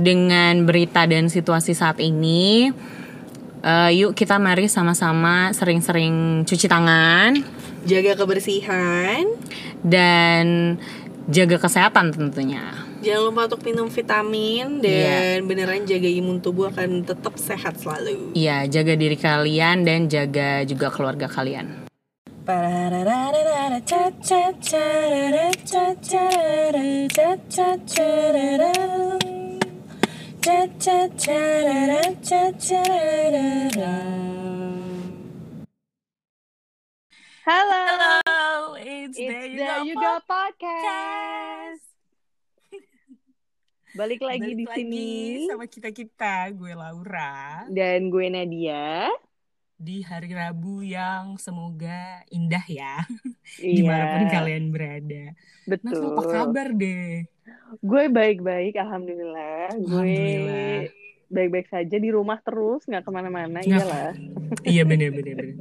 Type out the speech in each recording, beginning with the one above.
dengan berita dan situasi saat ini, uh, yuk kita mari sama-sama sering-sering cuci tangan, jaga kebersihan, dan jaga kesehatan tentunya. Jangan lupa untuk minum vitamin dan yeah. beneran jaga imun tubuh akan tetap sehat selalu. Iya, jaga diri kalian dan jaga juga keluarga kalian. Halo. Hello, it's, it's the You Go Podcast. Balik lagi Balik di lagi sini sama kita-kita, gue Laura dan gue Nadia. Di hari Rabu yang semoga indah ya. Iya. Di mana pun kalian berada. Betul. Nah, apa kabar deh? Gue baik-baik, alhamdulillah. Alhamdulillah. Gue baik-baik saja di rumah terus, nggak ke mana-mana, iyalah. iya bener-bener.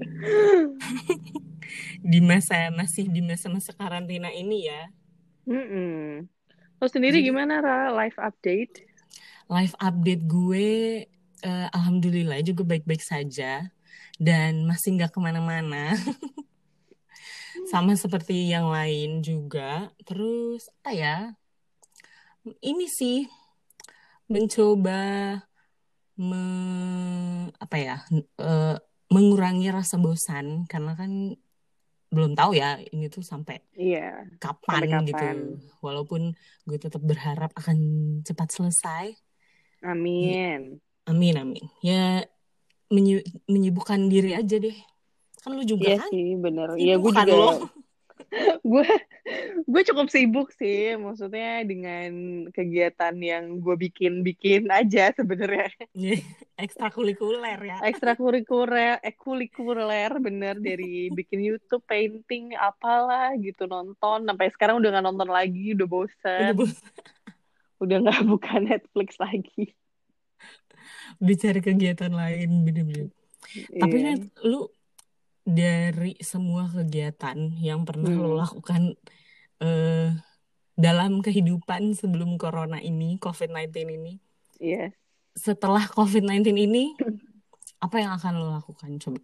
di masa masih di masa-masa karantina ini ya. Mm -mm. Lo sendiri Jadi, gimana Ra? Live update? Live update gue, uh, alhamdulillah juga baik-baik saja dan masih nggak ke mana-mana. Sama seperti yang lain juga. Terus apa ya? Ini sih mencoba me, apa ya? Uh, mengurangi rasa bosan karena kan belum tahu ya ini tuh sampai iya, kapan, sampai kapan gitu. Walaupun gue tetap berharap akan cepat selesai. Amin. Amin amin. Ya menyi menyibukkan diri aja deh. Kan lu juga iya kan? sih, bener. Iya gue juga. Gue gue cukup sibuk sih maksudnya dengan kegiatan yang gue bikin bikin aja sebenarnya. Ekstrakurikuler ya. Ekstrakurikuler ekulikuler bener dari bikin YouTube painting apalah gitu nonton. Sampai sekarang udah nggak nonton lagi udah bosan udah nggak buka Netflix lagi. Dicari kegiatan lain bener-bener. Yeah. tapi kan lu dari semua kegiatan yang pernah hmm. lo lakukan uh, dalam kehidupan sebelum corona ini, COVID-19 ini. Iya. Yes. Setelah COVID-19 ini, apa yang akan lo lakukan? Coba.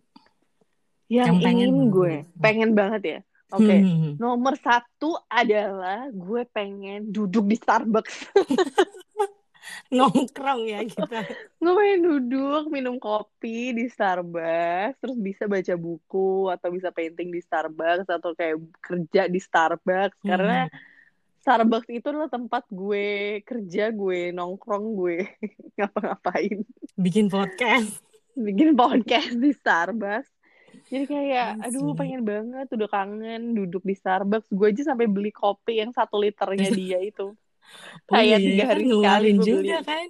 Yang, yang pengen ingin gue, pengen banget ya. Oke, okay. hmm. nomor satu adalah gue pengen duduk di Starbucks. nongkrong ya kita. Gue pengen duduk minum kopi di Starbucks, terus bisa baca buku atau bisa painting di Starbucks atau kayak kerja di Starbucks hmm. karena Starbucks itu adalah tempat gue kerja, gue nongkrong, gue ngapa-ngapain. Bikin podcast. Bikin podcast di Starbucks. Jadi kayak, aduh pengen banget, udah kangen duduk di Starbucks. Gue aja sampai beli kopi yang satu liternya dia itu. Kayak iya, tiga hari kan sekali gue juga beli. kan?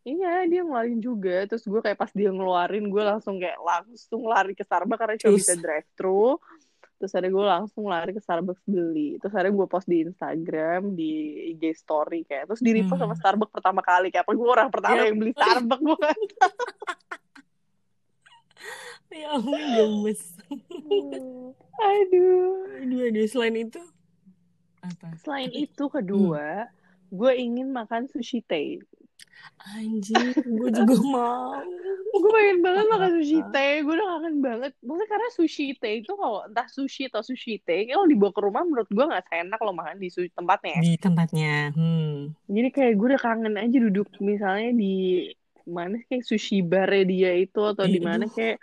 Iya dia ngeluarin juga. Terus gue kayak pas dia ngeluarin gue langsung kayak langsung lari ke Starbucks karena cuma bisa drive thru terus ada gue langsung lari ke Starbucks beli. Terus ada gue post di Instagram di IG story kayak. Terus di repost hmm. sama Starbucks pertama kali. Kayak apa gue orang pertama yep. yang beli Starbucks gue ya ampun gemes. Aduh. Aduh aduh selain itu? Apa? Selain itu kedua hmm gue ingin makan sushi teh Anjir, gue juga mau. gue pengen banget makan sushi teh. Gue udah kangen banget. Maksudnya karena sushi teh itu kalau entah sushi atau sushi teh, kalau dibawa ke rumah menurut gue nggak seenak lo makan di tempatnya. Di tempatnya. Hmm. Jadi kayak gue udah kangen aja duduk misalnya di mana kayak sushi bar dia itu atau di mana kayak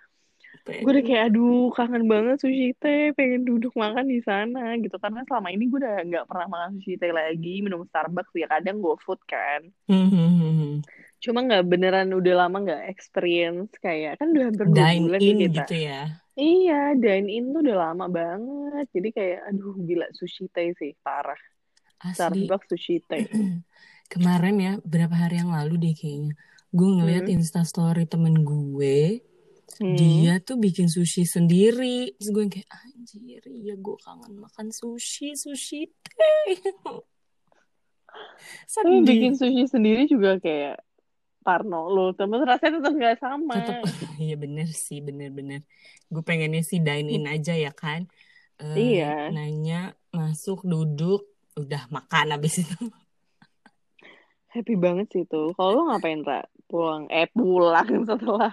gue udah kayak aduh kangen banget sushi teh pengen duduk makan di sana gitu. Karena selama ini gue udah nggak pernah makan sushi teh lagi minum Starbucks ya kadang gue food kan. Mm-hmm. cuma nggak beneran udah lama nggak experience kayak kan udah hampir dua bulan in kita. gitu ya? Iya dine in tuh udah lama banget. Jadi kayak aduh gila sushi teh sih parah. Asli. Starbucks sushi teh. Kemarin ya berapa hari yang lalu deh kayaknya gue ngeliat hmm. instastory temen gue hmm. dia tuh bikin sushi sendiri. Terus gue kayak anjir ya gue kangen makan sushi sushi tapi bikin sushi sendiri juga kayak Parno lo tapi rasanya tetap nggak sama. Tetap iya bener sih bener-bener gue pengennya sih dine in aja ya kan. Uh, iya. nanya masuk duduk udah makan abis itu. Happy banget sih itu kalau lo ngapain Ra? pulang eh pulang setelah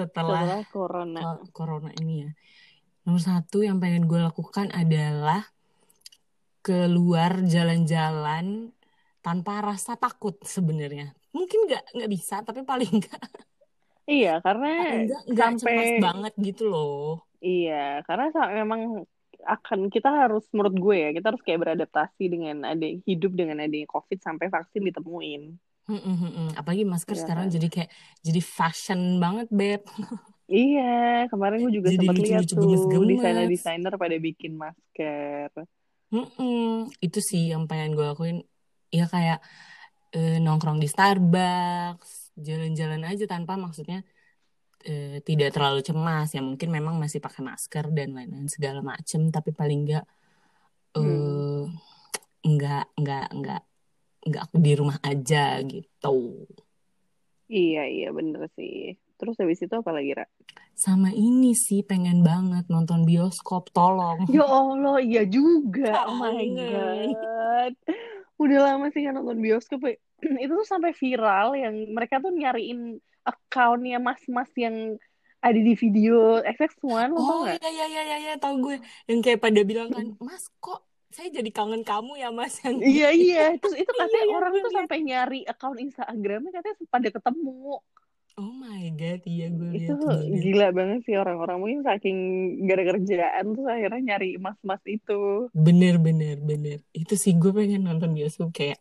setelah, setelah corona. ko- corona ini ya. Nomor satu yang pengen gue lakukan adalah keluar jalan-jalan tanpa rasa takut sebenarnya. Mungkin nggak nggak bisa tapi paling nggak. Iya karena nggak sampai cemas banget gitu loh. Iya karena memang akan kita harus menurut gue ya kita harus kayak beradaptasi dengan ada hidup dengan adanya covid sampai vaksin ditemuin Hmm, hmm, hmm, hmm. apalagi masker Iya sekarang kan? jadi kayak jadi fashion banget beb iya kemarin gue juga Jadi sempat lihat tuh desainer-desainer pada bikin masker Mm-mm. itu sih yang pengen gue lakuin ya kayak eh, nongkrong di Starbucks jalan-jalan aja tanpa maksudnya eh, tidak terlalu cemas ya mungkin memang masih pakai masker dan lain-lain segala macem tapi paling enggak eh Hmm. enggak enggak enggak enggak aku di rumah aja gitu. Iya iya bener sih. Terus habis itu apa lagi Ra? sama ini sih pengen banget nonton bioskop tolong. Ya Allah iya juga. Oh my god. Udah lama sih kan nonton bioskop ya. itu tuh sampai viral yang mereka tuh nyariin accountnya mas-mas yang ada di video XX1 lo tau Oh nggak? iya iya iya iya iya tahu gue. Yang kayak pada bilang kan Mas kok saya jadi kangen kamu ya Mas yang Iya iya. terus itu katanya Iya, orang gue tuh liat. sampai nyari account Instagramnya katanya pada ketemu. Oh my god iya gue itu lihat gila banget sih orang-orang. Mungkin saking gara-gara kerjaan tuh akhirnya nyari mas-mas itu. Bener bener bener. Itu sih gue pengen nonton bioskop kayak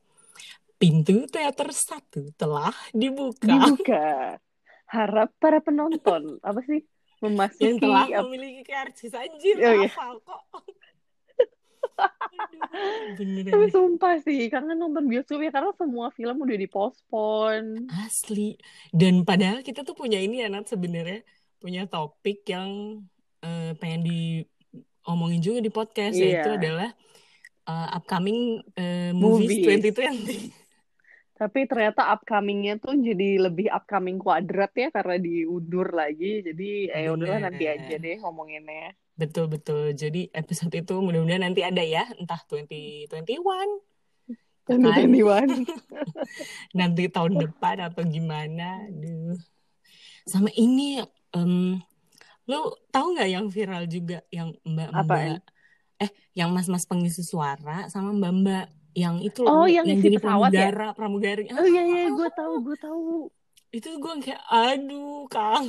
pintu teater satu telah dibuka. Dibuka. Harap para penonton apa sih yang memasuki telah ap- memiliki karcis. Anjir Oh, iya. kok Beneran tapi sumpah sih karena nonton bioskop ya karena semua film udah dipospon Asli. Dan padahal kita tuh punya ini ya Nat sebenarnya punya topik yang eh, pengen diomongin juga di podcast Iya. yaitu adalah eh, upcoming eh, movies, Movies. 2020. tapi ternyata upcomingnya tuh jadi lebih upcoming kuadrat ya karena diundur lagi jadi eh udahlah nanti Bener. aja deh ngomonginnya Betul betul. Jadi episode itu mudah-mudahan nanti ada ya, entah 2021 dan kan? Twenty nanti tahun depan atau gimana. Aduh. Sama ini em, lo tahu nggak yang viral juga yang Apaan? mbak-mbak eh yang mas-mas pengisi suara sama mbak-mbak yang itu Oh, loh, yang isi jadi pesawat ya? pramugara pramugari oh iya iya gue tahu gue tahu itu gue kayak aduh kang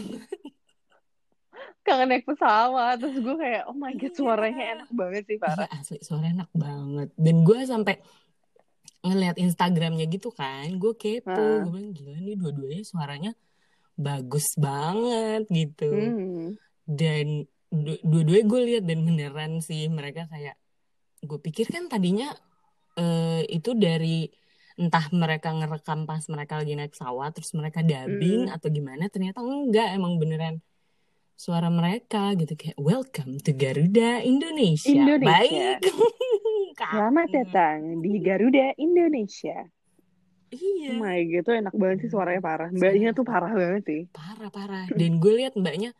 kangen naik pesawat terus gue kayak oh my god Iya. suaranya enak banget sih iya parah asli suaranya enak banget dan gue sampai ngeliat Instagramnya gitu kan gue kepo Hah. gue bilang gila nih dua-duanya suaranya bagus banget gitu hmm. dan du- dua-duanya gue lihat dan beneran sih mereka kayak gue pikir kan tadinya eh, itu dari entah mereka ngerekam pas mereka lagi naik pesawat terus mereka dubbing Mm-mm. atau gimana ternyata enggak emang beneran suara mereka gitu kayak welcome to Garuda Indonesia, Indonesia. baik Selamat Kangen. datang di Garuda Indonesia. iya Oh my god, tuh enak banget sih suaranya parah. Mbaknya tuh parah banget sih. parah parah dan gue lihat mbaknya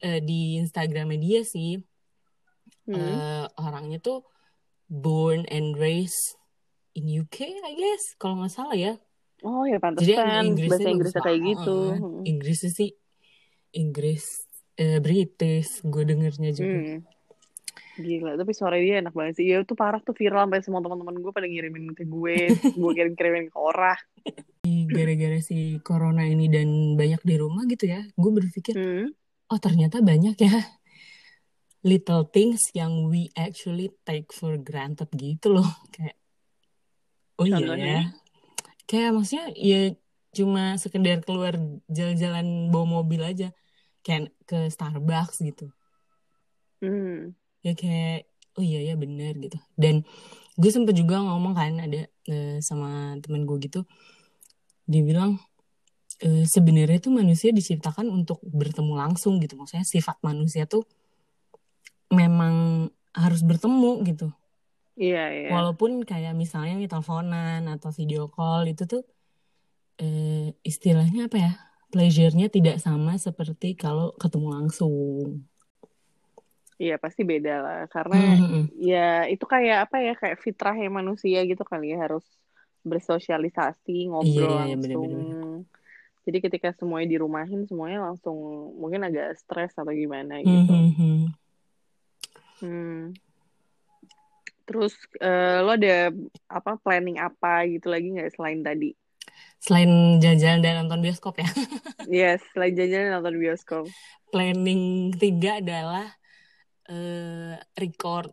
eh, di Instagramnya dia sih Hmm. eh, orangnya tuh born and raised in UK I guess kalau nggak salah ya Oh ya jadi pantesan bahasa Inggrisnya bagus Inggrisnya kayak gitu. Hmm. Inggrisnya sih Inggris eh, British gue dengernya juga Hmm. Gila, tapi suara dia enak banget sih. Ya itu parah tuh viral sampai semua teman-teman gue pada ngirimin ke gue, gue kirim-kirimin ke orang. gara-gara si corona ini dan banyak di rumah gitu ya gue berpikir Hmm. oh ternyata banyak ya little things yang we actually take for granted gitu loh kayak oh iya ya kayak maksudnya ya cuma sekedar keluar jalan-jalan bawa mobil aja kayak ke Starbucks gitu. Hmm. ya kayak oh iya ya bener gitu. Dan gue sempet juga ngomong kan ada eh, sama temen gue gitu. Dia bilang eh, sebenarnya tuh manusia diciptakan untuk bertemu langsung gitu. Maksudnya sifat manusia tuh memang harus bertemu gitu. Iya, iya. walaupun kayak misalnya nih teleponan atau video call itu tuh eh, istilahnya apa ya pleasure-nya tidak sama seperti kalau ketemu langsung Iya, pasti beda lah. Karena Hmm, hmm, ya itu kayak apa ya, kayak fitrahnya manusia gitu kali ya. Harus bersosialisasi, ngobrol iya, iya, langsung. bener-bener. Jadi ketika semuanya dirumahin, semuanya langsung mungkin agak stres atau gimana Hmm, gitu. hmm, hmm. Hmm. Terus eh, lo ada apa planning apa gitu lagi nggak selain tadi? Selain jalan-jalan dan nonton bioskop ya. Yes, selain jalan-jalan nonton bioskop. Planning ketiga adalah eh, record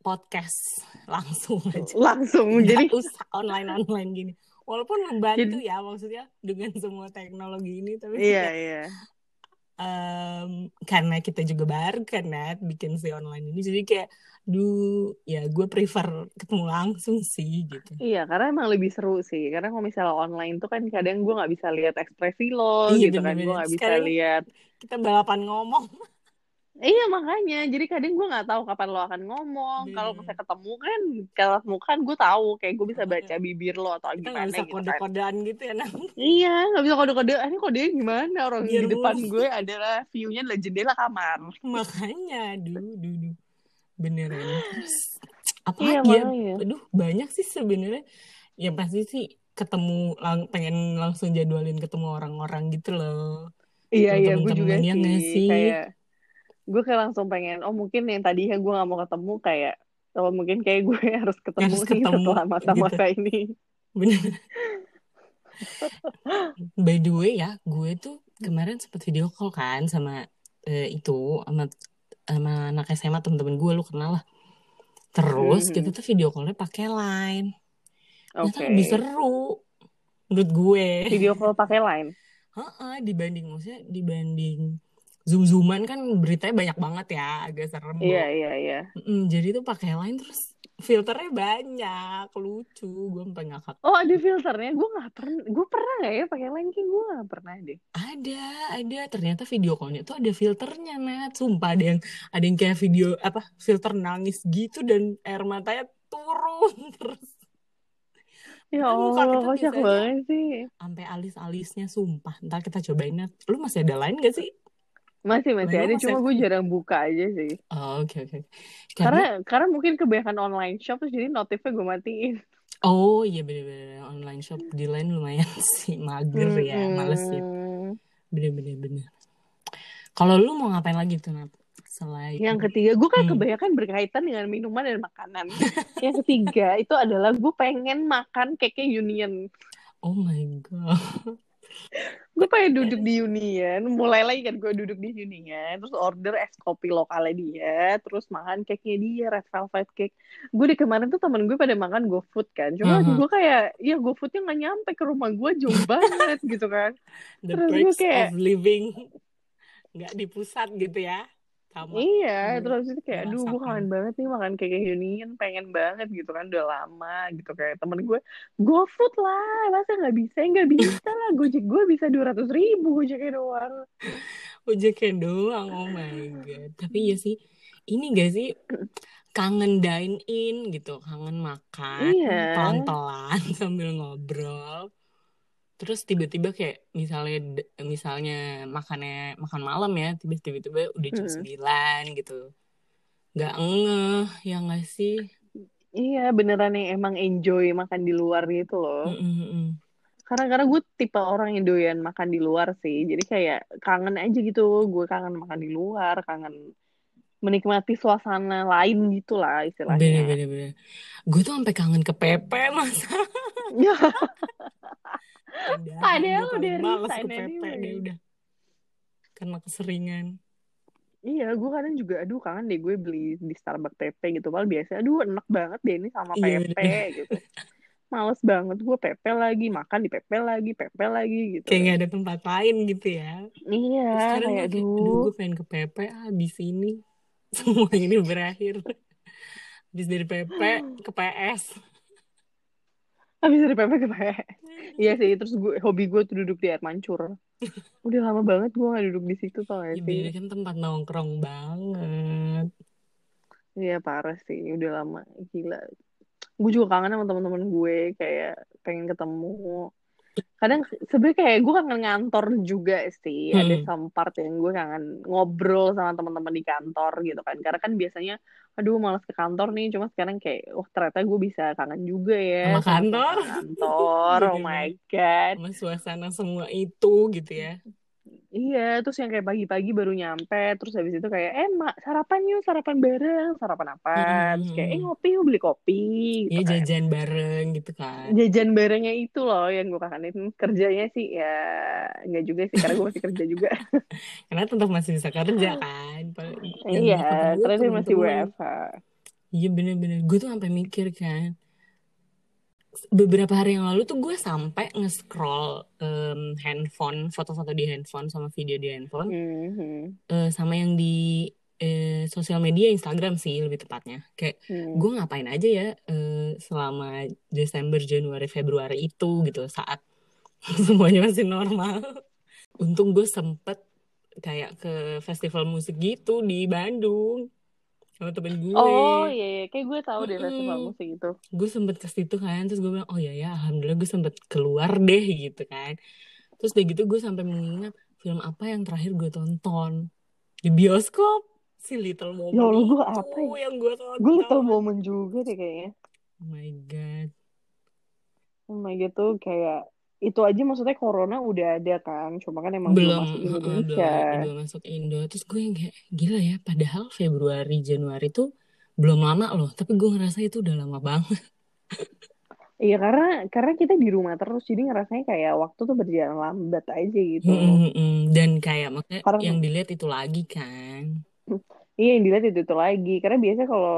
podcast langsung aja. Langsung Nggak jadi usah online-online gini. Walaupun membantu ya maksudnya dengan semua teknologi ini, tapi iya iya. Em, karena kita juga baru kan Nat, bikin si online ini, jadi kayak, duh, ya gue prefer ketemu langsung sih gitu. Iya, karena emang lebih seru sih. Karena kalau misalnya online tuh kan kadang gue nggak bisa lihat ekspresi lo Iya gitu kan. Gue nggak bisa lihat. kita balapan ngomong. Iya makanya. Jadi kadang gue nggak tahu kapan lo akan ngomong. Kalau Bener. misalnya ketemu kan, kalau ketemu kan gue tahu. Kayak gue bisa baca bibir lo atau Kita gimana bisa gitu kan. kode-kodean gitu ya, Nat. Iya, nggak bisa kode-kode. Ah, Ini kodenya gimana? Orang Biar di depan mulus. gue adalah view-nya adalah jendela kamar. Makanya, duh, duh, duh. Beneran. Apa Iya lagi ya? Aduh, banyak sih sebenarnya. Ya pasti sih ketemu, lang pengen langsung jadwalin ketemu orang-orang gitu loh. Iya iya gue juga ya sih. sih? Kayak gue kayak langsung pengen. Oh mungkin yang tadinya gue nggak mau ketemu kayak. Oh mungkin kayak gue harus ketemu Harus nih ketemu, setelah gitu. masa-masa ini. Bener. By the way ya, gue tuh kemarin sempet video call kan sama eh, itu, sama, sama anak SMA temen-temen gue, lu kenal lah. Terus kita Mhm. tuh video callnya pakai Line. Oke. lebih seru menurut gue. Video call pakai line. Heeh, dibanding maksudnya dibanding zoom-zooman kan beritanya banyak banget ya, agak serem. Iya iya iya. Mm, jadi tuh pakai Line terus filternya banyak, lucu. Gue sampai ngakak. Oh ada filternya. Gue nggak pernah. Gue pernah nggak ya pakai line kayak gue nggak pernah deh. Ada, ada. Ternyata video callnya tuh ada filternya, Nat. Sumpah ada yang ada yang kayak video apa filter nangis gitu dan air matanya turun terus. Ya Allah kocak banget sih. sampai alis-alisnya sumpah. Ntar kita cobain, Nat. Lu masih ada Line gak sih? Masih masih Line ada. masih Cuma gue jarang buka aja sih. Oh, oke, oke. Karena Karena karena mungkin kebanyakan online shop terus jadi notifnya gue matiin. Oh iya bener-bener online shop di Line lumayan sih mager ya, males. Mm-mm. Bener-bener bener. Kalau lu mau ngapain lagi tuh Nat? Selain Yang ketiga, gue kan Hmm. kebanyakan berkaitan dengan minuman dan makanan. Yang ketiga itu adalah gue pengen makan cake Union. Oh my god. Gue pengen duduk di Union, mulai lagi kan gue duduk di Union, terus order es kopi lokalnya dia, terus makan cake-nya dia, red velvet cake. Gue di kemarin tuh temen gue pada makan GoFood kan, cuma Mhm. gue kayak, ya GoFoodnya nggak nyampe ke rumah gue, jauh banget gitu kan. The Terus gue kayak- of living nggak di pusat gitu ya. Sama. Iya, Hmm, terus itu kayak, aduh gue kangen banget nih makan cake Union, pengen banget gitu kan, udah lama gitu kayak temen gue, GoFood lah, masa nggak bisa? Nggak bisa lah, Gojek gue bisa dua ratus ribu Gojeknya doang. Ojeknya doang, oh my god. Tapi ya sih, ini gak sih kangen dine in gitu, kangen makan Iya. pelan-pelan sambil ngobrol. Terus tiba-tiba kayak misalnya misalnya makannya makan malam ya, tiba-tiba udah jam Hmm. 9 gitu. Nggak ngeh, ya nggak sih? Iya, beneran yang emang enjoy makan di luar gitu loh. Mm-mm-mm. Karena karena gue tipe orang yang doyan makan di luar sih. Jadi kayak kangen aja gitu. Gue kangen makan di luar, kangen menikmati suasana lain gitu lah istilahnya. Bener-bener. bener. Gue tuh sampai kangen ke Pepe masa. Ya, Padahal udah paling males resign ke Pepe anyway. deh udah. Karena keseringan. iya, gue kadang juga, aduh kangen deh gue beli di Starbucks PP gitu. Padahal biasa, aduh enak banget deh ini sama Iya, PP bener. gitu. Males banget gue PP lagi, makan di PP lagi, PP lagi gitu. Kayak gak ada tempat lain gitu ya. Iya, Terus sekarang kayak aduh aduh. gue pengen ke Pepe ah, habis ini. Semua ini berakhir. Habis dari PP ke PS. Habis dari PP ke PP. Iya sih, terus gue hobi gue tuh duduk di air mancur. Udah lama banget gue gak duduk di situ tau gak Ya sih? kan tempat nongkrong banget. Iya parah sih, udah lama gila. Gue juga kangen sama teman-teman gue kayak pengen ketemu. Kadang sebenarnya kayak gue kangen ngantor juga sih ada Hmm. some part yang gue kangen ngobrol sama teman-teman di kantor gitu kan karena kan biasanya aduh malas ke kantor nih cuma sekarang kayak wah ternyata gue bisa kangen juga ya Sama kantor. kantor oh my god Sama suasana semua itu gitu ya. Iya, terus yang kayak pagi-pagi baru nyampe, terus habis itu kayak, eh mak sarapan yuk, sarapan bareng, sarapan apa? Terus kayak, eh Hmm. ngopi yuk, beli kopi, gitu Iya kan. jajan bareng gitu kan. Jajan barengnya itu loh yang gue kangenin. Kerjanya sih ya nggak juga sih, karena gue masih kerja juga. Karena tetap masih bisa kerja kan. Yang Iya, karena dia masih. WFH. Iya bener-bener. Gue tuh sampai mikir kan. Beberapa hari yang lalu tuh gue sampai nge-scroll em, handphone, foto-foto di handphone sama video di handphone. Mhm. eh, sama yang di eh, sosial media Instagram sih lebih tepatnya. Kayak Hmm. gue ngapain aja ya eh, selama Desember, Januari, Februari itu gitu saat semuanya masih normal. Untung gue sempet kayak ke festival musik gitu di Bandung sama temen gue. Oh iya, iya, kayak gue tahu deh festival Mm-mm. musik itu. Gue sempet ke situ kan, terus gue bilang, oh ya ya, alhamdulillah gue sempet keluar deh gitu kan. Terus udah gitu gue sampai mengingat film apa yang terakhir gue tonton di bioskop si Little Ya Woman Allah, gue apa ya? yang gue tonton. Gue little woman juga deh kayaknya. Oh my god. Oh my god tuh kayak itu aja maksudnya corona udah ada kan, cuma kan emang belum Belum, masuk belum, Indonesia. belum masuk Indo. Terus gue yang kayak gila ya, padahal Februari, Januari tuh belum lama loh, tapi gue ngerasa itu udah lama banget. Iya karena karena kita di rumah terus jadi ngerasanya kayak waktu tuh berjalan lambat aja gitu. Mm-mm, mm-mm. Dan kayak makanya Karena yang dilihat itu lagi kan. iya yang dilihat itu itu lagi. Karena biasa kalau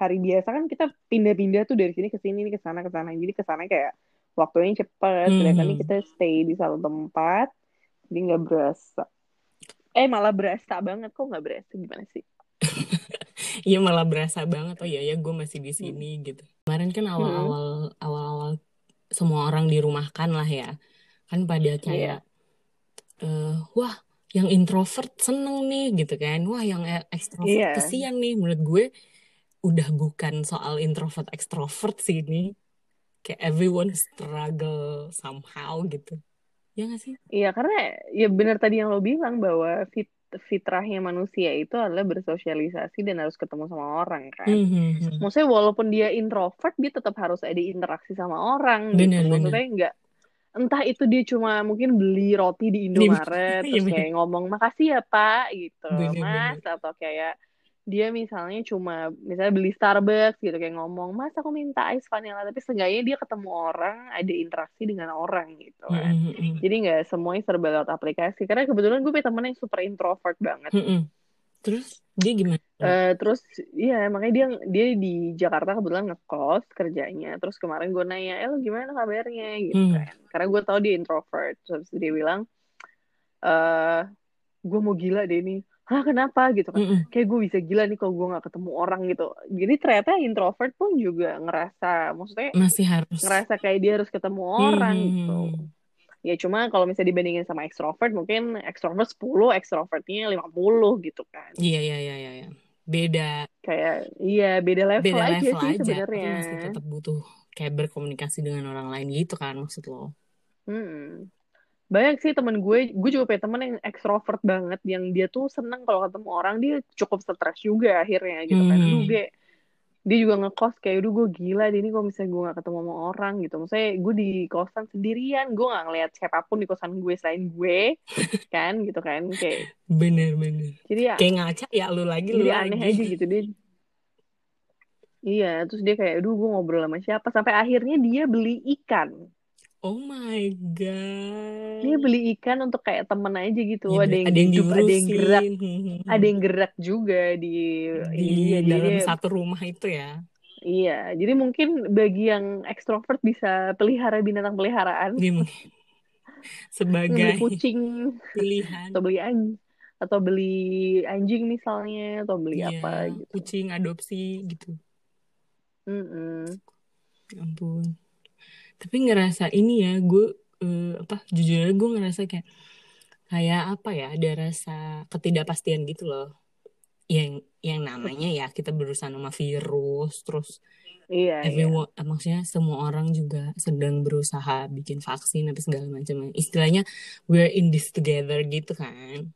hari biasa kan kita pindah-pindah tuh dari sini ke sini ke sana ke sana. Jadi ke sana kayak waktunya cepet. Sedangkan ini kita stay di satu tempat jadi nggak berasa. Eh malah berasa banget kok nggak berasa gimana sih? Iya malah berasa banget oh iya ya gue masih di Hmm. sini gitu. Kemarin kan Hmm. awal-awal awal-awal semua orang dirumahkan lah ya. Kan pada Iya. kayak eh wah yang introvert seneng nih gitu kan. Wah yang e- ekstrovert Iya. kesian nih menurut gue udah bukan soal introvert ekstrovert sih ini. Kayak everyone struggle somehow gitu. Ya gak sih? Iya karena ya benar tadi yang lo bilang bahwa fit fitrahnya manusia itu adalah bersosialisasi dan harus ketemu sama orang kan. Mhm. Maksudnya walaupun dia introvert, dia tetap harus ada interaksi sama orang gitu. Bener bener. Maksudnya enggak entah itu dia cuma mungkin beli roti di Indomaret iya terus kayak ngomong makasih ya Pak gitu, bener Mas bener. atau kayak dia misalnya cuma misalnya beli Starbucks gitu kayak ngomong Mas aku minta ice vanilla tapi seenggaknya dia ketemu orang ada interaksi dengan orang gitu kan Mhm, mhm. jadi nggak semuanya serba lewat aplikasi karena kebetulan gue punya temen yang super introvert banget Mhm. Terus dia gimana? Eh, terus iya makanya dia dia di Jakarta kebetulan ngekos kerjanya terus kemarin gue nanya eh lo gimana kabarnya gitu Hmm. kan karena gue tahu dia introvert terus dia bilang eh gue mau gila deh nih Hah kenapa gitu kan Mhm. kayak gue bisa gila nih kalau gue nggak ketemu orang gitu jadi ternyata introvert pun juga ngerasa maksudnya Masih harus. ngerasa kayak dia harus ketemu orang gitu Mhm. ya cuma kalau misalnya dibandingin sama extrovert mungkin extrovert 10 extrovertnya 50 gitu kan Iya, iya, iya, iya. iya. Beda, kayak iya beda level beda aja level sih sebenarnya masih tetap butuh kayak berkomunikasi dengan orang lain gitu kan maksud lo. Mm-mm. Banyak sih temen gue gue juga punya temen yang ekstrovert banget yang dia tuh seneng kalau ketemu orang dia cukup stres juga akhirnya gitu kan aduh Mhm. gue dia juga ngekos kayak aduh gue gila deh ini kalau misalnya gue gak ketemu sama orang gitu maksudnya gue di kosan sendirian gue gak ngeliat siapa pun di kosan gue selain gue kan gitu kan kayak Bener, bener. jadi ya Kayak ngaca ya lu lagi, lu aneh lagi. aja gitu dia iya terus dia kayak aduh gue ngobrol sama siapa sampai akhirnya dia beli ikan Oh my god. dia beli ikan untuk kayak temen aja gitu Ya, ada yang ada yang hidup ada yang gerak diurusin. ada yang gerak juga di Di jadi dalam dia satu rumah itu ya. iya jadi mungkin bagi yang ekstrovert bisa pelihara binatang peliharaan Dia mungkin beli sebagai kucing pilihan. atau beli anjing atau beli anjing misalnya atau beli apa Iya, gitu kucing adopsi gitu. Mm-mm. Ya ampun. Tapi ngerasa ini ya, gue eh, apa jujur aja gue ngerasa kayak kayak apa ya, ada rasa ketidakpastian gitu loh. yang yang namanya ya kita berusaha sama virus terus Iya, iya. everyone maksudnya semua orang juga sedang berusaha bikin vaksin apa segala macam istilahnya we're in this together gitu kan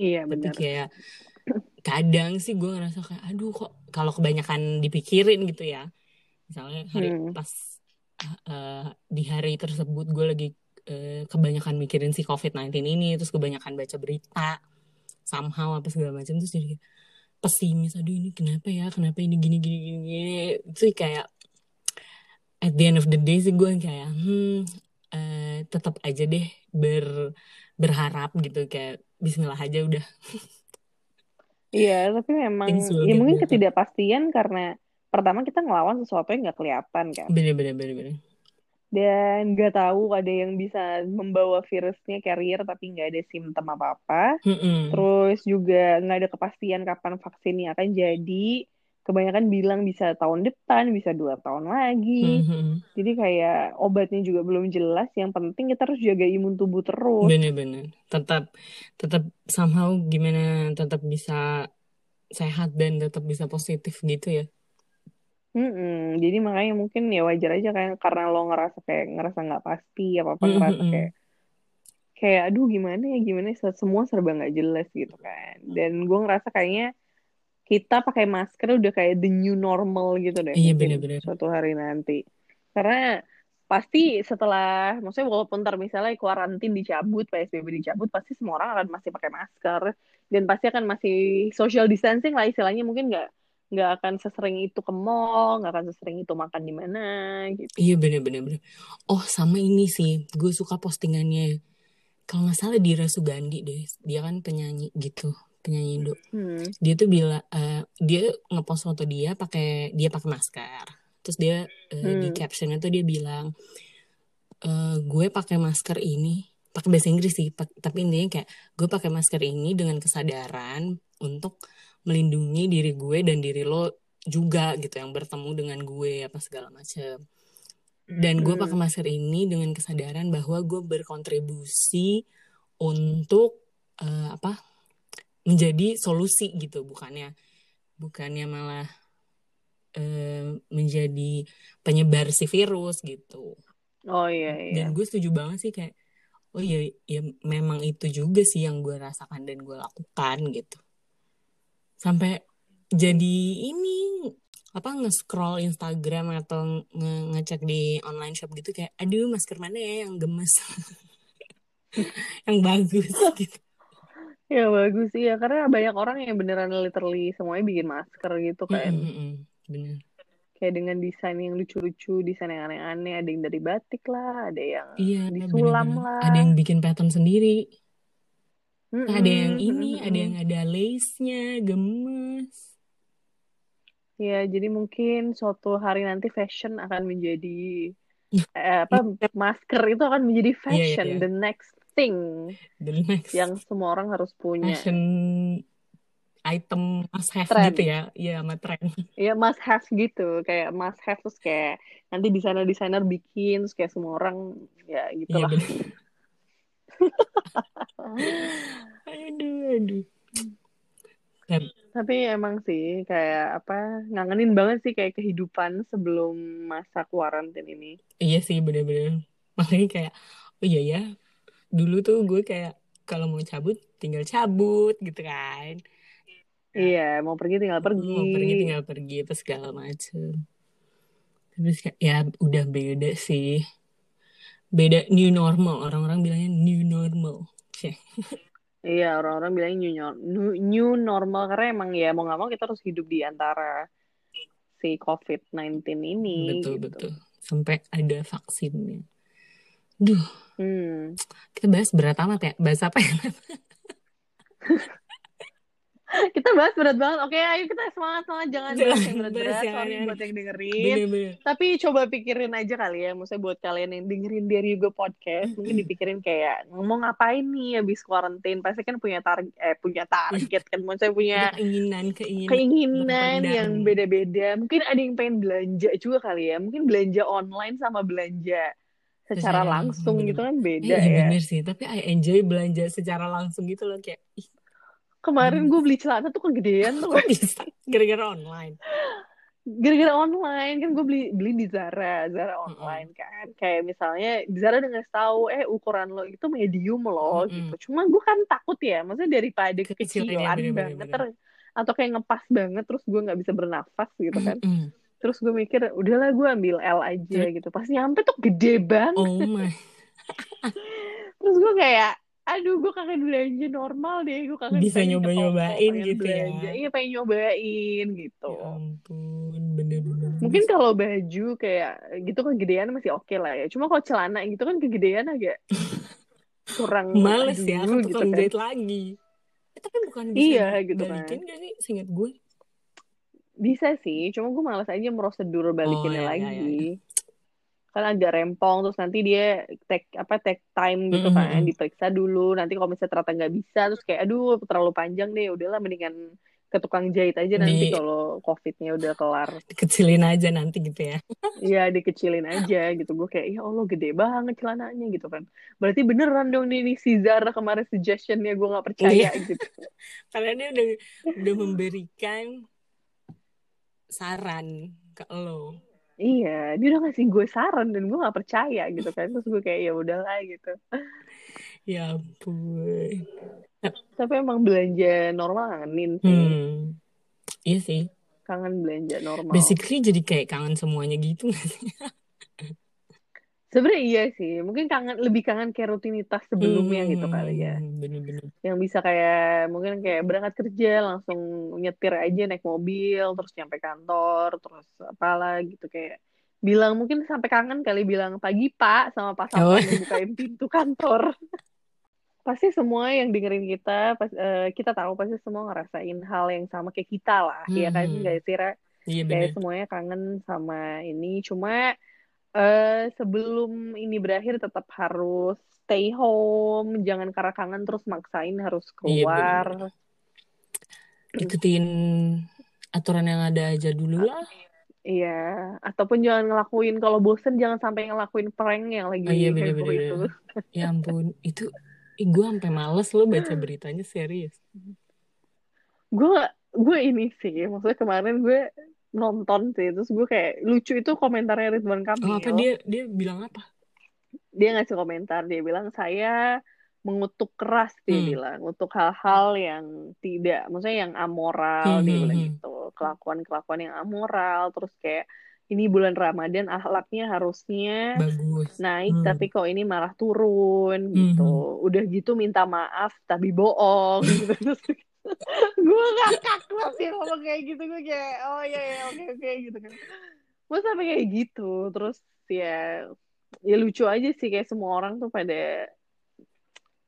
Iya, tapi benar. kayak kadang sih gue ngerasa kayak aduh kok kalau kebanyakan dipikirin gitu ya misalnya hari Hmm. pas eh, di hari tersebut gue lagi eh, kebanyakan mikirin si COVID-19 ini terus kebanyakan baca berita somehow apa segala macam terus jadi pesimis aduh ini kenapa ya? Kenapa ini gini gini gini, gini. itu kayak at the end of the day sih gue kayak hmm eh, tetap aja deh ber berharap gitu kayak Bismillah aja udah. Iya, tapi memang ya mungkin ketidakpastian karena pertama kita ngelawan sesuatu yang nggak kelihatan kan. bener bener bener bener Dan nggak tahu ada yang bisa membawa virusnya carrier tapi nggak ada simptom apa-apa. Mm-mm. Terus juga nggak ada kepastian kapan vaksinnya akan jadi. Kebanyakan bilang bisa tahun depan, bisa dua tahun lagi. Mhm. Jadi kayak obatnya juga belum jelas. Yang penting kita harus jaga imun tubuh terus. Bener-bener. Tetap tetap somehow gimana tetap bisa sehat dan tetap bisa positif gitu ya. Mm-mm. Jadi makanya mungkin ya wajar aja kan karena lo ngerasa kayak ngerasa nggak pasti apa apa ngerasa Mhm. kayak kayak aduh gimana ya gimana ya semua serba nggak jelas gitu kan. Dan gue ngerasa kayaknya kita pakai masker udah kayak the new normal gitu deh Iya bener-bener. suatu hari nanti. Karena pasti setelah maksudnya walaupun ntar misalnya kuarantin dicabut, PSBB dicabut, pasti semua orang akan masih pakai masker dan pasti akan masih social distancing lah istilahnya mungkin nggak nggak akan sesering itu ke mall, nggak akan sesering itu makan di mana gitu. Iya bener-bener. bener. Oh sama ini sih, gue suka postingannya. Kalau nggak salah Dira Sugandi deh, dia kan penyanyi gitu, penyanyi Indo. Hmm. Dia tuh bilang, eh, dia ngepost foto dia pakai dia pakai masker. Terus dia di Hmm. captionnya tuh dia bilang, eh, gue pakai masker ini pakai bahasa Inggris sih, tapi intinya kayak gue pakai masker ini dengan kesadaran untuk melindungi diri gue dan diri lo juga gitu yang bertemu dengan gue apa segala macam. Dan gue pakai masker ini dengan kesadaran bahwa gue berkontribusi untuk eh, apa menjadi solusi gitu, bukannya bukannya malah eh, menjadi penyebar si virus gitu. Oh iya iya. Dan gue setuju banget sih kayak oh iya ya memang itu juga sih yang gue rasakan dan gue lakukan gitu. Sampai jadi ini apa nge-scroll Instagram atau nge- ngecek di online shop gitu kayak aduh masker mana ya yang gemes yang bagus gitu. Ya bagus iya karena banyak orang yang beneran literally semuanya bikin masker gitu kan. Mm-mm-mm, bener. Kayak dengan desain yang lucu-lucu, desain yang aneh-aneh, ada yang dari batik lah, ada yang Iya, disulam bener-bener. lah. Ada yang bikin pattern sendiri. Ada yang ini, ada yang ada lace-nya, gemes. Ya, jadi mungkin suatu hari nanti fashion akan menjadi eh, apa masker itu akan menjadi Iya, iya, fashion, iya. the next thing The next yang semua orang harus punya. fashion item must have Trend. gitu ya. Iya, sama tren. Ya must have gitu, kayak must have terus kayak nanti desainer-desainer bikin terus kayak semua orang ya Iya, gitulah. bener. Aduh, aduh. Tapi- Tapi emang sih kayak apa ngangenin banget sih kayak kehidupan sebelum masa kuarantin ini. Iya sih, bener-bener. Makanya kayak, oh iya ya, dulu tuh gue kayak kalau mau cabut, tinggal cabut gitu kan. Iya, mau pergi tinggal pergi. Mau pergi tinggal pergi apa segala macem. Terus kayak, ya udah beda sih. Beda new normal. Orang-orang bilangnya new normal. Iya, orang-orang bilang new, new, new normal karena emang ya mau nggak mau kita harus hidup di antara si COVID-19 ini Betul, gitu. betul. Sampai ada vaksinnya. Duh, Hmm. kita bahas berat amat ya. Bahas apa ya? Kita bahas berat banget. Oke, ayo kita semangat semangat jangan Jangan bahas yang berat-berat. Sorry buat yang dengerin. Tapi coba pikirin aja kali ya, maksudnya buat kalian yang dengerin dari Hugo Podcast, mungkin dipikirin kayak ngomong ngapain nih habis kuarantin. Pasti kan punya target, eh punya target kan, maksudnya punya keinginan, keinginan. yang beda-beda. Mungkin ada yang pengen belanja juga kali ya, mungkin belanja online sama belanja secara langsung langsung, gitu kan Eh, beda iya ya. bener sih. Tapi I enjoy belanja secara langsung gitu loh. Kayak, ih, kemarin gue beli celana tuh kegedean tuh bisa? Gara-gara online. gara-gara online kan gue beli beli di Zara. Zara online kan. Kayak misalnya di Zara ngasih tahu eh ukuran lo itu medium loh Mm-mm. gitu. Cuma gue kan takut ya maksudnya daripada Kekecilan ya, banget ter- atau kayak ngepas banget terus gue nggak bisa bernafas gitu kan. Mm-mm. terus gue mikir udahlah gue ambil L aja gitu. Pas nyampe tuh gede banget. Oh my. terus gue kayak aduh gue kangen belanja normal deh gue kangen Bisa nyoba-nyobain pengen gitu ya. belanja. iya pengen nyobain gitu Ya ampun, bener-bener. Mungkin kalau baju kayak gitu kegedean masih oke lah ya. Cuma kalau celana gitu kan kegedean agak kurang Males ya, ke gitu kan. jahit lagi. Eh, tapi bukan bisa Iya, gitu balikin gak sih, seinget gue? Bisa sih, cuma gue malas aja prosedur balikinnya Oh, iya, lagi. iya, iya. Kan agak rempong terus nanti dia take apa take time gitu Mm-mm, kan, mm-mm. diperiksa dulu. Nanti kalau misalnya ternyata nggak bisa terus kayak aduh terlalu panjang deh, udahlah mendingan ke tukang jahit aja nanti Di- kalau covidnya udah kelar. Kecilin aja nanti gitu ya. Iya dikecilin aja gitu gue kayak ya Allah gede banget celananya gitu kan berarti beneran dong ini si Zara kemarin suggestionnya gue nggak percaya Iya. gitu Karena dia udah udah memberikan saran ke lo. Iya dia udah ngasih gue saran dan gue nggak percaya gitu kan terus gue kayak ya udahlah gitu Ya ampun. tapi emang belanja normal kangenin sih Hmm. Iya sih. kangen belanja normal Basically jadi kayak kangen semuanya gitu gak sih? sebenarnya iya sih mungkin kangen lebih kangen kayak rutinitas sebelumnya gitu kali ya Hmm, Bener-bener. yang bisa kayak mungkin kayak berangkat kerja langsung nyetir aja naik mobil terus nyampe kantor terus apalah gitu kayak bilang mungkin sampai kangen kali bilang pagi pak sama pas Oh. satpam bukain pintu kantor pasti semua yang dengerin kita pas, eh, kita tahu pasti semua ngerasain hal yang sama kayak kita lah ya kan Hmm. nggak sih Ra? Iya bener. kayak semuanya kangen sama ini cuma eh sebelum ini berakhir tetap harus stay home jangan karena kangen terus maksain harus Iya, keluar Ikutin aturan yang ada aja dulu lah. iya ataupun jangan ngelakuin kalau bosen jangan sampai ngelakuin prank yang lagi Oh iya heboh bener-bener. itu Ya ampun, itu gue sampai males lo baca beritanya serius. gue gue ini sih maksudnya kemarin gue nonton sih terus gue kayak lucu itu komentarnya Ridwan Kamil Oh apa dia dia bilang apa? dia ngasih komentar dia bilang saya mengutuk keras dia Hmm. bilang untuk hal-hal yang tidak maksudnya yang amoral Hmm, dia hmm, bilang hmm. gitu kelakuan-kelakuan yang amoral terus kayak ini bulan Ramadan akhlaknya harusnya Bagus. naik Hmm. tapi kok ini malah turun gitu udah gitu minta maaf tapi bohong gitu gue ngakak terus ya ngomong kayak gitu gue kayak oh iya ya oke oke gitu kan gue sampai kayak gitu terus ya ya lucu aja sih kayak semua orang tuh pada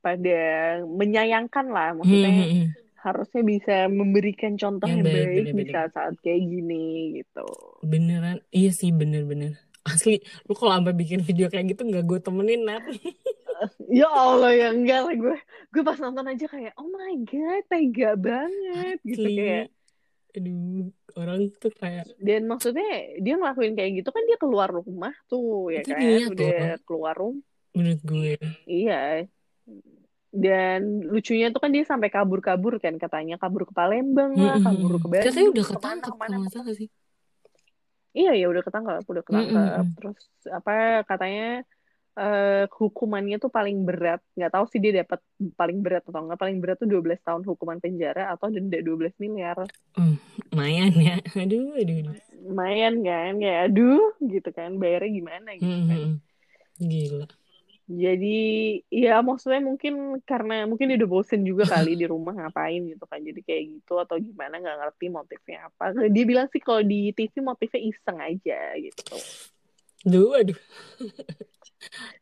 pada menyayangkan lah maksudnya Hmm, hmm, hmm. harusnya bisa memberikan contoh Yang yang, baik, baik bener-bener. saat-saat kayak gini gitu Beneran, iya sih bener-bener. Asli, lu kalau sampai bikin video kayak gitu nggak gue temenin Nat. ya Allah ya enggak lah gue gue pas nonton aja kayak oh my god tega banget gitu kayak Aduh, orang tuh kayak dan maksudnya dia ngelakuin kayak gitu kan dia keluar rumah tuh ya Itu kan udah keluar rumah menurut gue. iya dan lucunya tuh kan dia sampai kabur-kabur kan katanya kabur ke Palembang lah Mm-mm. kabur ke Bandung Katanya udah ketangkap kalau nggak salah sih. iya ya udah ketangkap udah ketangkap Mm-mm. terus apa katanya eh, hukumannya tuh paling berat nggak tahu sih dia dapat paling berat atau enggak paling berat tuh 12 tahun hukuman penjara atau denda 12 miliar Lumayan ya. Aduh, aduh, aduh. lumayan kan kayak aduh gitu kan bayarnya gimana gitu kan Mm-mm. Gila. Jadi ya maksudnya mungkin karena mungkin dia udah bosen juga kali di rumah ngapain gitu kan. Jadi kayak gitu atau gimana nggak ngerti motifnya apa. Dia bilang sih kalau di TV motifnya iseng aja gitu. Duh, aduh.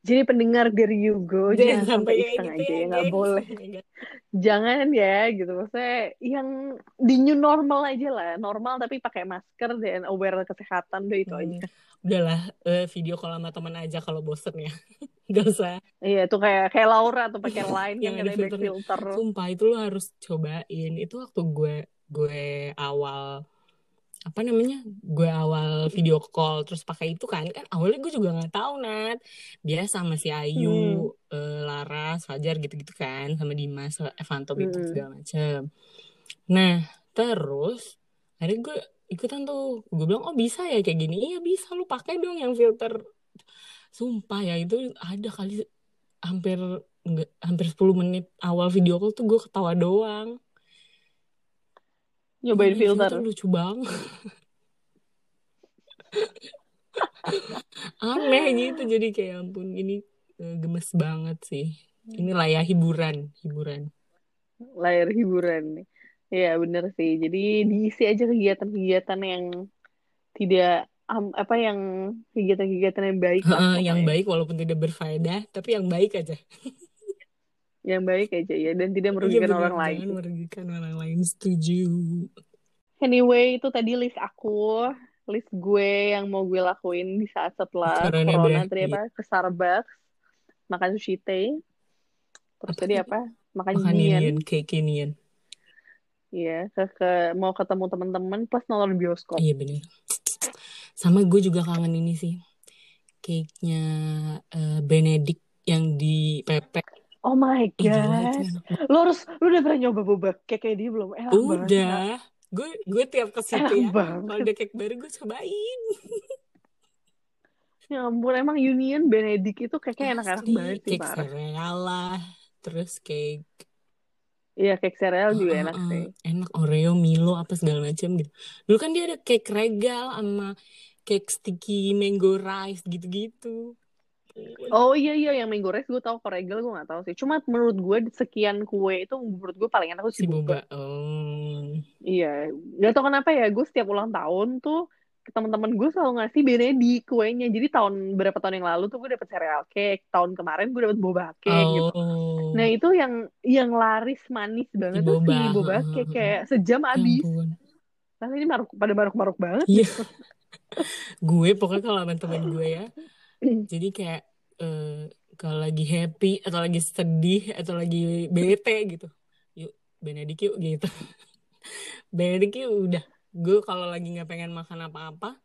Jadi pendengar dari Yugo jangan sampai iseng gitu aja ya nggak gengs. boleh. Nggak. Jangan ya gitu. Maksudnya yang di new normal aja lah. Normal tapi pakai masker dan aware kesehatan udah itu aja. Udahlah, eh, video call sama teman aja kalau bosen ya. Gak usah. Iya tuh kayak kayak Laura atau pakai line Yang yang ada filternya. filter. Sumpah itu lo harus cobain. Itu waktu gue gue awal apa namanya? Gue awal video call terus pakai itu kan kan awalnya gue juga nggak tahu Nat. Dia sama si Ayu eh, Laras, Fajar gitu-gitu kan sama Dimas, Evanto gitu Mm-mm. segala macem. Nah terus akhirnya gue ikutan tuh gue bilang oh bisa ya kayak gini iya bisa lu pakai dong yang filter sumpah ya itu ada kali hampir enggak hampir 10 menit awal video call tuh gue ketawa doang Nyobain Ini filter. lucu banget aneh gitu jadi kayak ampun ini eh, gemes banget sih ini lah ya hiburan hiburan layar hiburan. Iya bener sih. Jadi diisi aja kegiatan-kegiatan yang tidak apa yang kegiatan-kegiatan yang baik Heeh, yang baik walaupun tidak berfaedah tapi yang baik aja Yang baik aja ya. Dan tidak iya merugikan bener orang lain. merugikan orang lain. Setuju. Anyway, itu tadi list aku, list gue yang mau gue lakuin di saat setelah Corona corona tadi berakhir. apa? Ke Starbucks, makan sushi teh, terus Apa tadi apa? Makan makan cake inian. Iya, ke, ke mau ketemu teman-teman plus nonton bioskop. iya bener. Sama gue juga kangen ini sih. Cake-nya eh, Benedict yang di Pepe Oh my gila itu god. enak banget Lo harus lu udah pernah nyoba boba cake kayak dia belum? Enak banget, Kak. udah gue gue tiap ke situ Enak ya kalau ada cake baru gue cobain Ya ampun, emang Union Benedict itu kayaknya enak-enak banget sih, cake sereal lah terus cake Iya, cake sereal juga Heeh, enak heeh. sih. enak Oreo Milo apa segala macam gitu dulu kan dia ada cake regal sama cake sticky mango rice gitu-gitu Oh iya iya yang mango rice gue tau kalau regal gue gak tahu sih. Cuma menurut gue sekian kue itu menurut gue paling enak tuh si boba. boba oh Iya, gak tau kenapa ya gue setiap ulang tahun tuh teman-teman gue selalu ngasih Benedict kuenya. Jadi tahun berapa tahun yang lalu tuh gue dapet cereal cake, tahun kemarin gue dapet boba cake gitu. oh Nah itu yang yang laris manis si banget tuh si boba boba cake kayak sejam ya habis. Nah ini maruk, pada maruk-maruk banget iya gitu. gue pokoknya kalau sama temen gue ya jadi kayak eh, kalau lagi happy atau lagi sedih atau lagi bete gitu yuk Benedict yuk gitu Benedict yuk udah gue kalau lagi nggak pengen makan apa-apa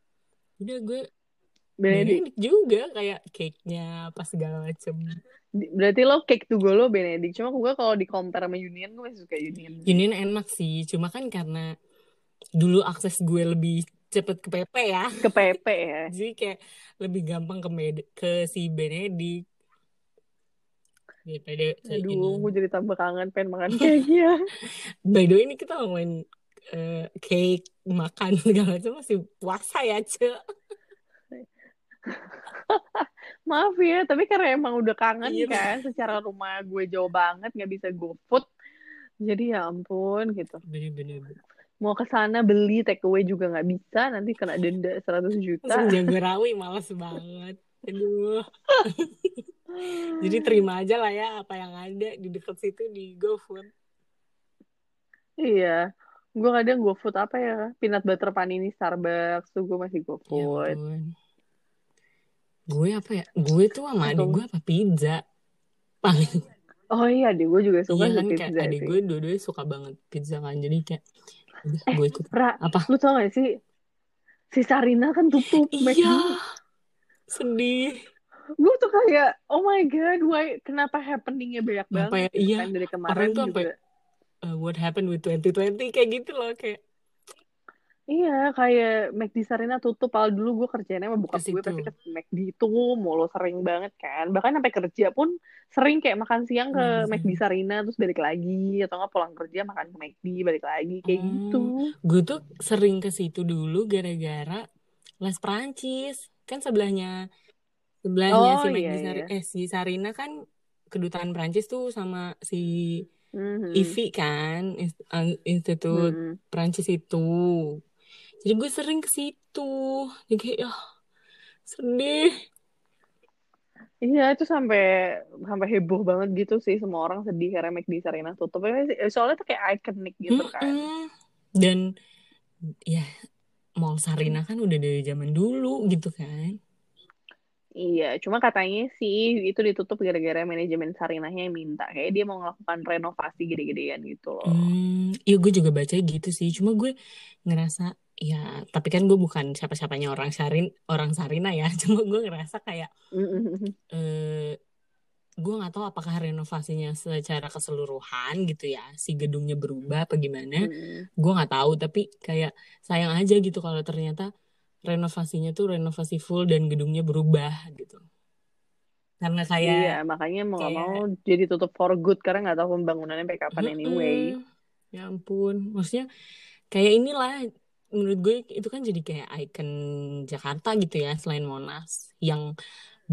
udah gue. Benedict juga kayak cake-nya apa segala macem Berarti lo cake to go lo Benedict. Cuma gue kalau di compare sama Union gue masih suka Union. Union enak sih cuma kan karena dulu akses gue lebih cepet ke PP ya Ke PP ya. jadi kayak lebih gampang ke Med- ke si Benedict daripada Aduh, gue jadi tambah kangen pengen makan cake-nya. by the way ini kita ngomongin eh, cake makan segala macam masih puasa ya ce Maaf ya, tapi karena emang udah kangen Iya. kan, secara rumah gue jauh banget, nggak bisa GoFood. Jadi ya ampun gitu. bener-bener Mau ke sana beli take away juga nggak bisa, nanti kena denda 100 juta. Jagorawi males banget aduh jadi terima aja lah ya apa yang ada di dekat situ di GoFood Iya. Gue kadang GoFood apa ya? Peanut butter panini Starbucks tuh gue masih ya GoFood. gue apa ya gue tuh sama adik gue apa pizza paling Oh iya, deh gue juga suka iya kan kayak pizza adik sih. gue dua-duanya suka banget pizza kan jadi kayak udah Eh, gue ikut. Ra, apa? lu tau gak sih? Si Sarina kan tutup iya. sedih. Gue tuh kayak, oh my god, why, kenapa happeningnya banyak banget ya? gitu Iya, kan dari orang kemarin tuh sampai juga. uh, what happened with 2020 kayak gitu loh kayak Iya, kayak McD Sarina tutup. Kalau dulu gue kerjanya sama bokap gue pasti ke McD itu mulu sering banget kan. Bahkan sampai kerja pun sering kayak makan siang ke Hmm. McD Sarina terus balik lagi atau nggak pulang kerja makan ke McD balik lagi kayak Hmm. gitu. gue tuh sering ke situ dulu gara-gara les Prancis kan sebelahnya sebelahnya Oh, si iya, iya. eh si Sarina kan kedutaan Prancis tuh sama si Mhm. IFI kan Inst- Institut Mhm. Prancis itu jadi gue sering ke situ jadi kayak ya sedih Iya, itu sampai sampai heboh banget gitu sih semua orang sedih karena McD Sarina tutup. Soalnya tuh kayak ikonik gitu kan. Mm-mm. dan ya Mall Sarina kan udah dari zaman dulu gitu kan Iya, cuma katanya sih itu ditutup gara-gara manajemen Sarinahnya yang minta. Kayak dia mau melakukan renovasi gede-gedean gitu loh. Hmm, iya gue juga baca gitu sih. Cuma gue ngerasa ya, tapi kan gue bukan siapa-siapanya orang Sarin, orang Sarina ya. Cuma gue ngerasa kayak eh gue nggak tahu apakah renovasinya secara keseluruhan gitu ya si gedungnya berubah apa gimana. Gue nggak tahu tapi kayak sayang aja gitu kalau ternyata renovasinya tuh renovasi full dan gedungnya berubah gitu. Karena kayak Iya, makanya mau kayak mau jadi tutup for good karena nggak tahu pembangunannya sampai kapan anyway. Ya ampun maksudnya kayak inilah menurut gue itu kan jadi kayak ikon Jakarta gitu ya selain Monas yang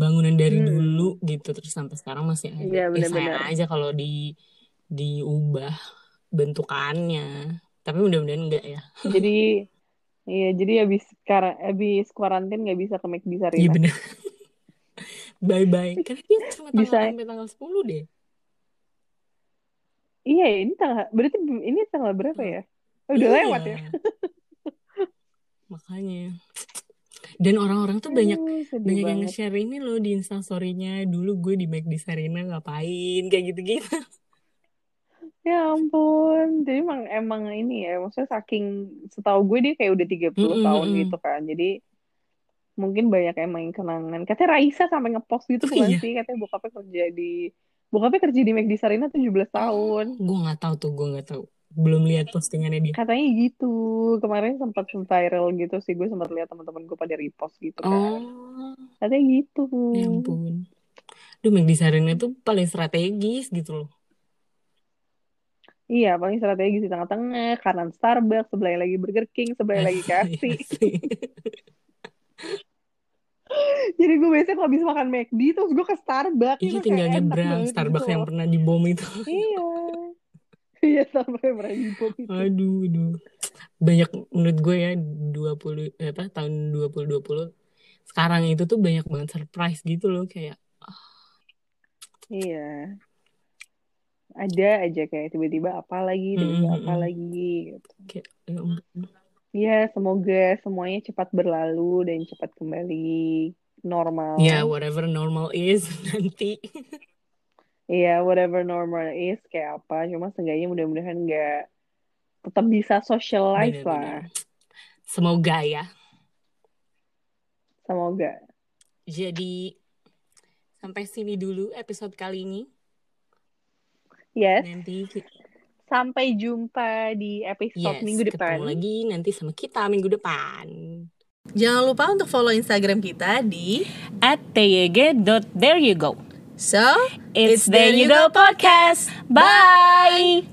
bangunan dari Hmm. dulu gitu terus sampai sekarang masih ada Iya, ya sayang benar-benar. aja kalau di diubah bentukannya tapi mudah-mudahan enggak ya Jadi iya, jadi habis kar habis kuarantin nggak bisa ke McD iya Sarina. benar bye bye karena dia cuma tanggal Bisa. sampai tanggal 10 deh Iya, ini tanggal berarti ini tanggal berapa ya? Oh, udah Iya. lewat ya. makanya dan orang-orang tuh banyak Aduh, banyak yang banget. nge-share ini loh di instastorynya dulu gue di McD Sarina ngapain kayak gitu-gitu Ya ampun, jadi emang emang ini ya, maksudnya saking setahu gue dia kayak udah 30 Mm-mm, tahun mm-mm. gitu kan. Jadi mungkin banyak emang yang kenangan. Katanya Raisa sampai ngepost gitu Oh bukan iya sih? Katanya bokapnya kerja di bokapnya kerja di McD Sarina 17 tahun. gue nggak tahu tuh gue nggak tahu belum lihat postingannya dia Katanya gitu. Kemarin sempat viral gitu sih. Gue sempat lihat teman-teman gue pada repost gitu kan. oh Katanya gitu. ya ampun Duh McD Sarina tuh paling strategis gitu loh Iya, paling strategi di tengah-tengah, kanan Starbucks, sebelahnya lagi Burger King, sebelahnya lagi KFC. Iya sih. Jadi gue biasanya kalau habis makan McD terus gue ke Starbucks Iya tinggal nyebrang Starbucks gitu yang pernah dibom itu Iya. Iya, pernah dibom itu. aduh aduh banyak menurut gue ya 20 eh, apa tahun 2020 sekarang itu tuh banyak banget surprise gitu loh kayak Iya. Ada aja kayak tiba-tiba apa lagi, tiba-tiba apa Mm-mm. lagi gitu. kayak ya. Iya, semoga semuanya cepat berlalu dan cepat kembali normal. ya whatever normal is nanti Iya, whatever normal is kayak apa. Cuma seenggaknya mudah-mudahan nggak tetap bisa socialize lah. benar-benar semoga ya Semoga. jadi sampai sini dulu episode kali ini Yes. nanti ki- Sampai jumpa di episode yes minggu depan. ketemu lagi nanti sama kita minggu depan Jangan lupa untuk follow Instagram kita di tyg.there you go. So It's the You Go Podcast. Bye!